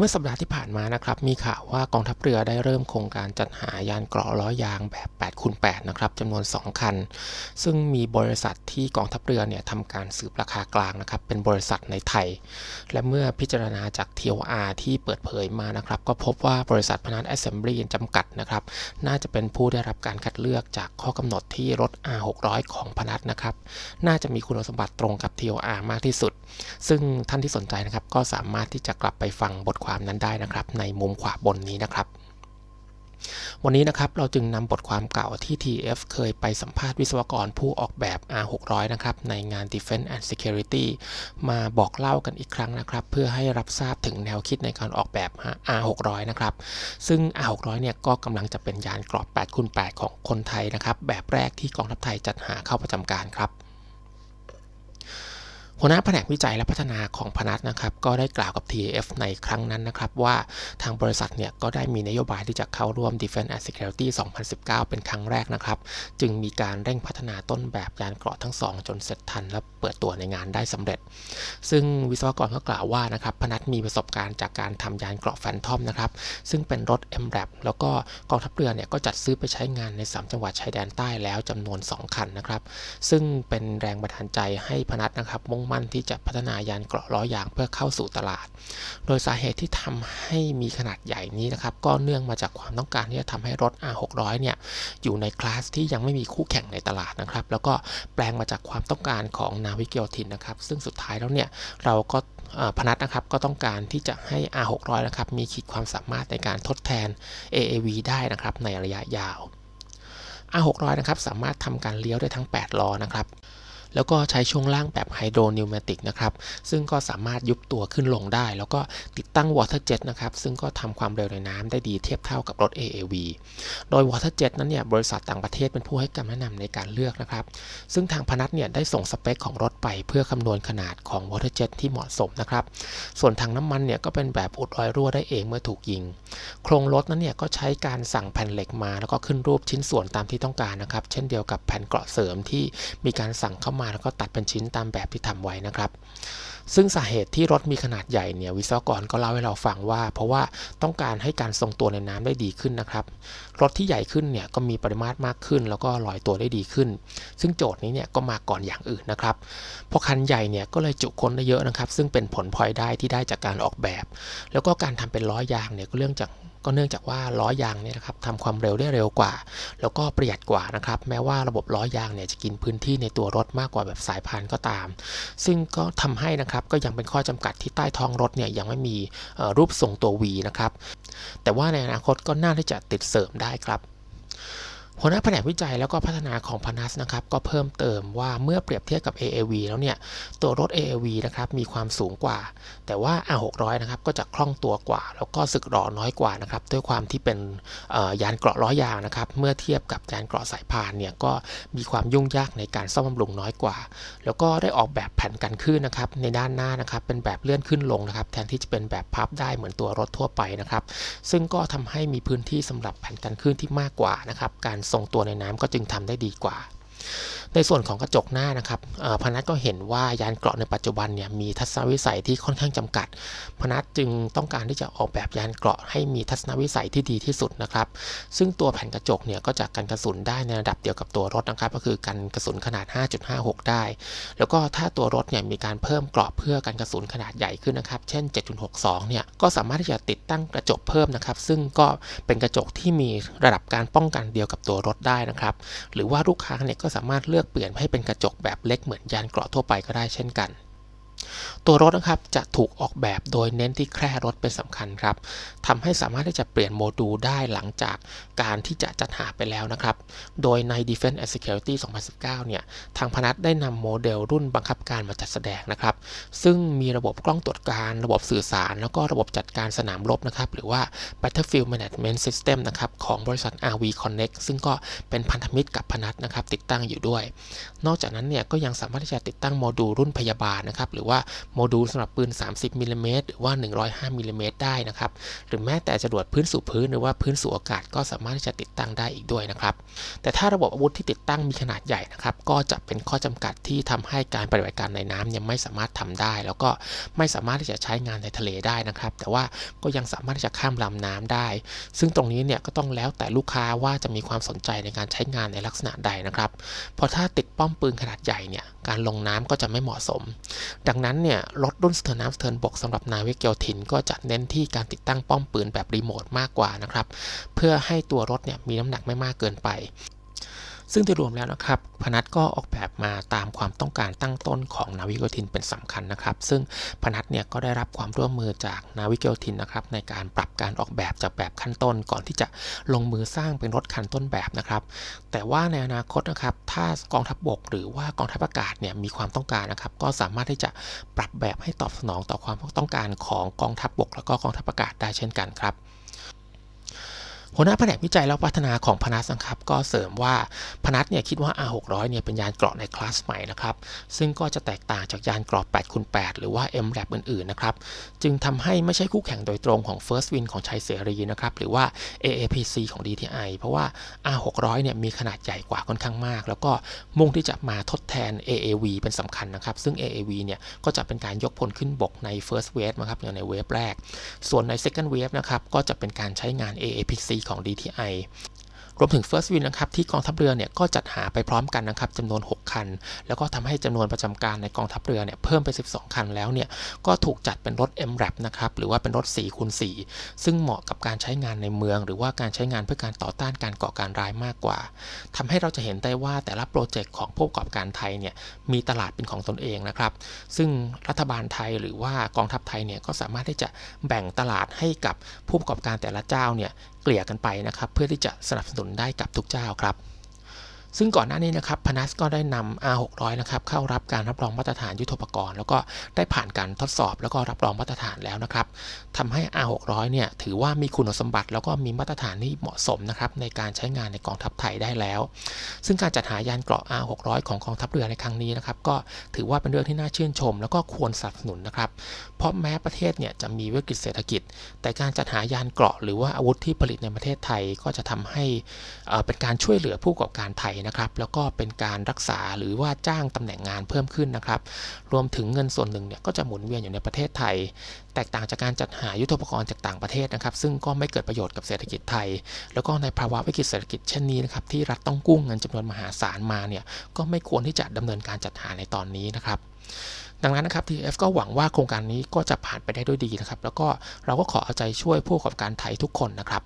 เมื่อสัปดาห์ที่ผ่านมานะครับมีข่าวว่ากองทัพเรือได้เริ่มโครงการจัดหายานเกราะล้อยางแบบ8คูณ8นะครับจำนวน 2 คัน ซึ่งมีบริษัทที่กองทัพเรือเนี่ยทำการสืบราคากลางนะครับเป็นบริษัทในไทย และเมื่อพิจารณาจาก TOR ที่เปิดเผยมานะครับก็พบว่าบริษัทพนัส Assembly จำกัดนะครับน่าจะเป็นผู้ได้รับการคัดเลือกจากข้อกำหนดที่รถ R600 ของพนัสนะครับน่าจะมีคุณสมบัติตรงกับ TOR มากที่สุด ซึ่งท่านที่สนใจนะครับก็สามารถที่จะกลับไปฟังบทความนั้นได้นะครับ ในมุมขวาบนนี้นะครับ วันนี้นะครับเราจึงนำบทความเก่าที่ TF เคยไปสัมภาษณ์วิศวกรผู้ออกแบบ R600 นะครับ ในงาน Defense and Security มาบอกเล่ากันอีกครั้งนะครับ เพื่อให้รับทราบถึงแนวคิดในการออกแบบ R600 นะครับ ซึ่ง R600 เนี่ยก็กำลังจะเป็นยานกรอบ8คูณ8ของคนไทยนะครับ แบบแรกที่กองทัพไทยจัดหาเข้าประจำการครับ หัวหน้าแผนกวิจัยและพัฒนาของพนัสนะครับก็ได้กล่าวกับ TAF ในครั้งนั้นนะครับว่าทางบริษัทเนี่ยก็ได้มีนโยบายที่จะเข้าร่วม Defense and Security 2019 เป็นครั้งแรกนะครับ จึงมีการเร่งพัฒนาต้นแบบยานเกราะทั้งสองจนเสร็จทัน และเปิดตัวในงานได้สำเร็จ ซึ่งวิศวกรก็กล่าวว่านะครับพนัสมีประสบการณ์จากการทำยานเกราะแฟนทอมนะครับซึ่งเป็นรถ m r a p แล้วก็กองทัพเรือเนี่ยก็จัดซื้อไปใช้งานใน 3 จังหวัดชายแดนใต้แล้วจำนวน 2 คันนะครับซึ่งเป็นแรงบันดาลใจให้พนัสนะครับมุ่งมั่นที่จะพัฒนายานเกราะล้อยางเพื่อเข้าสู่ตลาด โดยสาเหตุที่ทำให้มีขนาดใหญ่นี้นะครับ ก็เนื่องมาจากความต้องการที่จะทำให้รถ R600 เนี่ยอยู่ในคลาสที่ยังไม่มีคู่แข่งในตลาดนะครับ แล้วก็แปลงมาจากความต้องการของนาวิกโยธินนะครับ ซึ่งสุดท้ายแล้วเนี่ยเราก็พนัทนะครับก็ต้องการที่จะให้ R600 นะครับมีขีดความสามารถในการทดแทน AAV ได้นะครับในระยะยาว R600 นะครับสามารถทำการเลี้ยวได้ทั้ง 8 ล้อนะครับ แล้วก็ใช้ช่วงล่างแบบ hydropneumatic นะครับ ซึ่งก็สามารถยุบตัวขึ้นลงได้ แล้วก็ติดตั้ง water jet นะครับ ซึ่งก็ทำความเร็วในน้ำได้ดีเทียบเท่ากับรถ AAV โดย water jet นั้นเนี่ยบริษัทต่างประเทศเป็นผู้ให้คำแนะนำในการเลือกนะครับ ซึ่งทางพนัสเนี่ยได้ส่งสเปคของรถไปเพื่อคำนวณขนาดของ water jet ที่เหมาะสมนะครับ ส่วนถังน้ำมันเนี่ยก็เป็นแบบอุดรอยรั่วได้เองเมื่อถูกยิง โครงรถนั้นเนี่ยก็ใช้การสั่งแผ่นเหล็กมา แล้วก็ขึ้นรูปชิ้นส่วนตามที่ต้องการนะครับ เช่นเดียวกับแผ่นเกราะเสริมที่มีการสั่งเข้ามาแล้วก็ตัดเป็นชิ้นตามแบบที่ทำไว้นะครับ ซึ่งสาเหตุที่รถมีขนาดใหญ่เนี่ยวิศวกรก็เล่าให้เราฟังว่า เพราะว่าต้องการให้การทรงตัวในน้ำได้ดีขึ้นนะครับ รถที่ใหญ่ขึ้นเนี่ยก็มีปริมาตรมากขึ้น แล้วก็ลอยตัวได้ดีขึ้น ซึ่งโจทย์นี้เนี่ยก็มาก่อนอย่างอื่นนะครับพอคันใหญ่เนี่ยก็เลยจุคนได้เยอะนะครับ ซึ่งเป็นผลพลอยได้ที่ได้จากการออกแบบ แล้วก็การทำเป็นล้อยางเนี่ยก็เรื่องจากก็เนื่องจากว่าล้อยางเนี่ยนะครับทำความเร็วได้เร็วกว่า แล้วก็ประหยัดกว่านะครับ แม้ว่าระบบล้อยางเนี่ยจะกินพื้นที่ในตัวรถมากกว่าแบบสายพานก็ตาม ซึ่งก็ทำให้นะครับก็ยังเป็นข้อจำกัดที่ใต้ท้องรถเนี่ยยังไม่มีรูปทรงตัว V นะครับแต่ว่าในอนาคตก็น่าที่จะติดเสริมได้ครับ หัวหน้าแผนกวิจัยแล้วก็พัฒนาของพนัสนะครับก็เพิ่มเติมว่าเมื่อเปรียบเทียบกับ AAV แล้วเนี่ยตัวรถ AAV นะครับมีความสูงกว่า แต่ว่า R600 นะครับก็จะคล่องตัวกว่า แล้วก็สึกหรอน้อยกว่านะครับด้วยความที่เป็นยานเกราะล้อยางนะครับเมื่อเทียบกับยานเกราะสายพานเนี่ยก็มีความยุ่งยากในการซ่อมบำรุงน้อยกว่า แล้วก็ได้ออกแบบแผ่นกันขึ้นนะครับในด้านหน้านะครับเป็นแบบเลื่อนขึ้นลงนะครับแทนที่จะเป็นแบบพับได้เหมือนตัวรถทั่วไปนะครับซึ่งก็ทำให้มีพื้นที่สำหรับแผ่นกันขึ้นที่มากกว่านะครับการทรงตัวในน้ำก็จึงทำได้ดีกว่า ในส่วนของกระจกหน้านะครับพนัทก็เห็นว่ายานเกราะในปัจจุบันเนี่ยมีทัศนวิสัยที่ค่อนข้างจำกัด พนัทจึงต้องการที่จะออกแบบยานเกราะให้มีทัศนวิสัยที่ดีที่สุดนะครับ ซึ่งตัวแผ่นกระจกเนี่ยก็จะกันกระสุนได้ในระดับเดียวกับตัวรถนะครับ ก็คือกันกระสุนขนาด 5.56 ได้ แล้วก็ถ้าตัวรถเนี่ยมีการเพิ่มเกราะเพื่อกันกระสุนขนาดใหญ่ขึ้นนะครับ เช่น 7.62 เนี่ยก็สามารถที่จะติดตั้งกระจกเพิ่มนะครับ ซึ่งก็เป็นกระจกที่มีระดับการป้องกันเดียวกับตัวรถได้นะครับ หรือว่าลูกค้าเนี่ยก็สามารถเลือกเปลี่ยนให้เป็นกระจกแบบเล็กเหมือนยานเกราะทั่วไปก็ได้เช่นกัน ตัวรถนะครับจะถูกออกแบบโดยเน้นที่แคร่รถเป็นสำคัญครับทำให้สามารถที่จะเปลี่ยนโมดูลได้หลังจากการที่จะจัดหาไปแล้วนะครับ โดยใน Defense and Security 2019 เนี่ย ทางพนัทได้นำโมเดลรุ่นบังคับการมาจัดแสดงนะครับ ซึ่งมีระบบกล้องตรวจการ ระบบสื่อสาร แล้วก็ระบบจัดการสนามรบนะครับ หรือว่า Battlefield Management System นะครับของบริษัท RV Connect ซึ่งก็เป็นพันธมิตรกับพนัทนะครับติดตั้งอยู่ด้วย นอกจากนั้นเนี่ยก็ยังสามารถที่จะติดตั้งโมดูลรุ่นพยาบาลนะครับหรือว่าโมดูลสำหรับปืน 30มิลลิเมตรหรือว่า 105มิลลิเมตรได้นะครับ หรือแม้แต่จรวดพื้นสู่พื้นหรือว่าพื้นสู่อากาศก็สามารถที่จะติดตั้งได้อีกด้วยนะครับ แต่ถ้าระบบอาวุธที่ติดตั้งมีขนาดใหญ่นะครับ ก็จะเป็นข้อจำกัดที่ทำให้การปฏิบัติการในน้ำยังไม่สามารถทำได้ แล้วก็ไม่สามารถที่จะใช้งานในทะเลได้นะครับ แต่ว่าก็ยังสามารถที่จะข้ามลำน้ำได้ ซึ่งตรงนี้เนี่ยก็ต้องแล้วแต่ลูกค้าว่าจะมีความสนใจในการใช้งานในลักษณะใดนะครับ เพราะถ้าติดป้อมปืนขนาดใหญ่เนี่ยการลงน้ำก็จะไม่เหมาะสม ดังนั้นเนี่ยรถรุ่นสะเทินน้ำสะเทินบกสำหรับนาวิกเกียวถิน ก็จะเน้นที่การติดตั้งป้อมปืนแบบรีโมทมากกว่านะครับ เพื่อให้ตัวรถเนี่ยมีน้ำหนักไม่มากเกินไป ซึ่งโดยรวมแล้วนะครับพนัสก็ออกแบบมาตามความต้องการตั้งต้นของนาวิกโยธินเป็นสำคัญนะครับ ซึ่งพนัทเนี่ยก็ได้รับความร่วมมือจากนาวิกโยธินนะครับในการปรับการออกแบบจากแบบขั้นต้น ก่อนที่จะลงมือสร้างเป็นรถคันต้นแบบนะครับ แต่ว่าในอนาคตนะครับถ้ากองทัพบบก หรือว่ากองทัพอากาศเนี่ยมีความต้องการนะครับ ก็สามารถที่จะปรับแบบให้ตอบสนองต่อความต้องการของกองทัพบบก แล้วก็กองทัพอากาศได้เช่นกันครับ หัวหน้าแผนกวิจัยและพัฒนาของพนัสนะครับก็เสริมว่าพนัสเนี่ยคิดว่า R600 เนี่ยเป็นยานเกราะในคลาสใหม่นะครับซึ่งก็จะแตกต่างจากยานเกราะ8คูณ8หรือว่า MLAB อื่นๆนะครับจึงทำให้ไม่ใช่คู่แข่งโดยตรงของ First Win ของชัยเสรีนะครับหรือว่า AAPC ของ DTI เพราะว่า R600 เนี่ยมีขนาดใหญ่กว่าค่อนข้างมาก แล้วก็มุ่งที่จะมาทดแทน AAV เป็นสำคัญนะครับซึ่ง AAV เนี่ยก็จะเป็นการยกพลขึ้นบกใน First Wave นะครับอย่างในเวฟแรก ส่วนใน Second Wave นะครับก็จะเป็นการใช้งาน AAPC ของ DTI รวมถึง First Win นะครับที่กองทัพเรือเนี่ยก็จัดหาไปพร้อมกันนะครับจำนวน 6 คัน แล้วก็ทำให้จำนวนประจำการในกองทัพเรือเนี่ยเพิ่มไป 12 คันแล้วเนี่ยก็ถูกจัดเป็นรถ MRAP นะครับหรือว่าเป็นรถ4คูณ4ซึ่งเหมาะกับการใช้งานในเมือง หรือว่าการใช้งานเพื่อการต่อต้านการก่อการร้ายมากกว่าทำให้เราจะเห็นได้ว่าแต่ละโปรเจกต์ของผู้ประกอบการไทยเนี่ยมีตลาดเป็นของตนเองนะครับซึ่งรัฐบาลไทยหรือว่ากองทัพไทยเนี่ยก็สามารถที่จะแบ่งตลาดให้กับผู้ประกอบการแต่ละเจ้าเนี่ย กลี่ยกันไปนะครับ เพื่อที่จะสนับสนุนได้กับทุกเจ้าครับ ซึ่งก่อนหน้านี้นะครับพนัสก็ได้นำ R600 นะครับเข้ารับการรับรองมาตรฐานยุทโธปกรณ์ แล้วก็ได้ผ่านการทดสอบแล้วก็รับรองมาตรฐานแล้วนะครับทำให้ R600 เนี่ยถือว่ามีคุณสมบัติ แล้วก็มีมาตรฐานที่เหมาะสมนะครับในการใช้งานในกองทัพไทยได้แล้ว ซึ่งการจัดหายานเกราะ R600 ของกองทัพเรือในครั้งนี้นะครับก็ถือว่าเป็นเรื่องที่น่าชื่นชม แล้วก็ควรสนับสนุนนะครับเพราะแม้ประเทศเนี่ยจะมีวิกฤตเศรษฐกิจ แต่การจัดหายานเกราะ หรือว่าอาวุธที่ผลิตในประเทศไทยก็จะทำให้เป็นการช่วยเหลือผู้ประกอบการไทยนะครับแล้วก็เป็นการรักษาหรือว่าจ้างตำแหน่งงานเพิ่มขึ้นนะครับ รวมถึงเงินส่วนหนึ่งเนี่ยก็จะหมุนเวียนอยู่ในประเทศไทย แตกต่างจากการจัดหายุทธปกรณ์จากต่างประเทศนะครับ ซึ่งก็ไม่เกิดประโยชน์กับเศรษฐกิจไทย แล้วก็ในภาวะวิกฤตเศรษฐกิจเช่นนี้นะครับที่รัฐต้องกู้เงินจำนวนมหาศาลมาเนี่ยก็ไม่ควรที่จะดำเนินการจัดหาในตอนนี้นะครับดังนั้นนะครับ TF ก็หวังว่าโครงการนี้ก็จะผ่านไปได้ด้วยดีนะครับ แล้วก็เราก็ขอเอาใจช่วยผู้ประกอบการไทยทุกคนนะครับ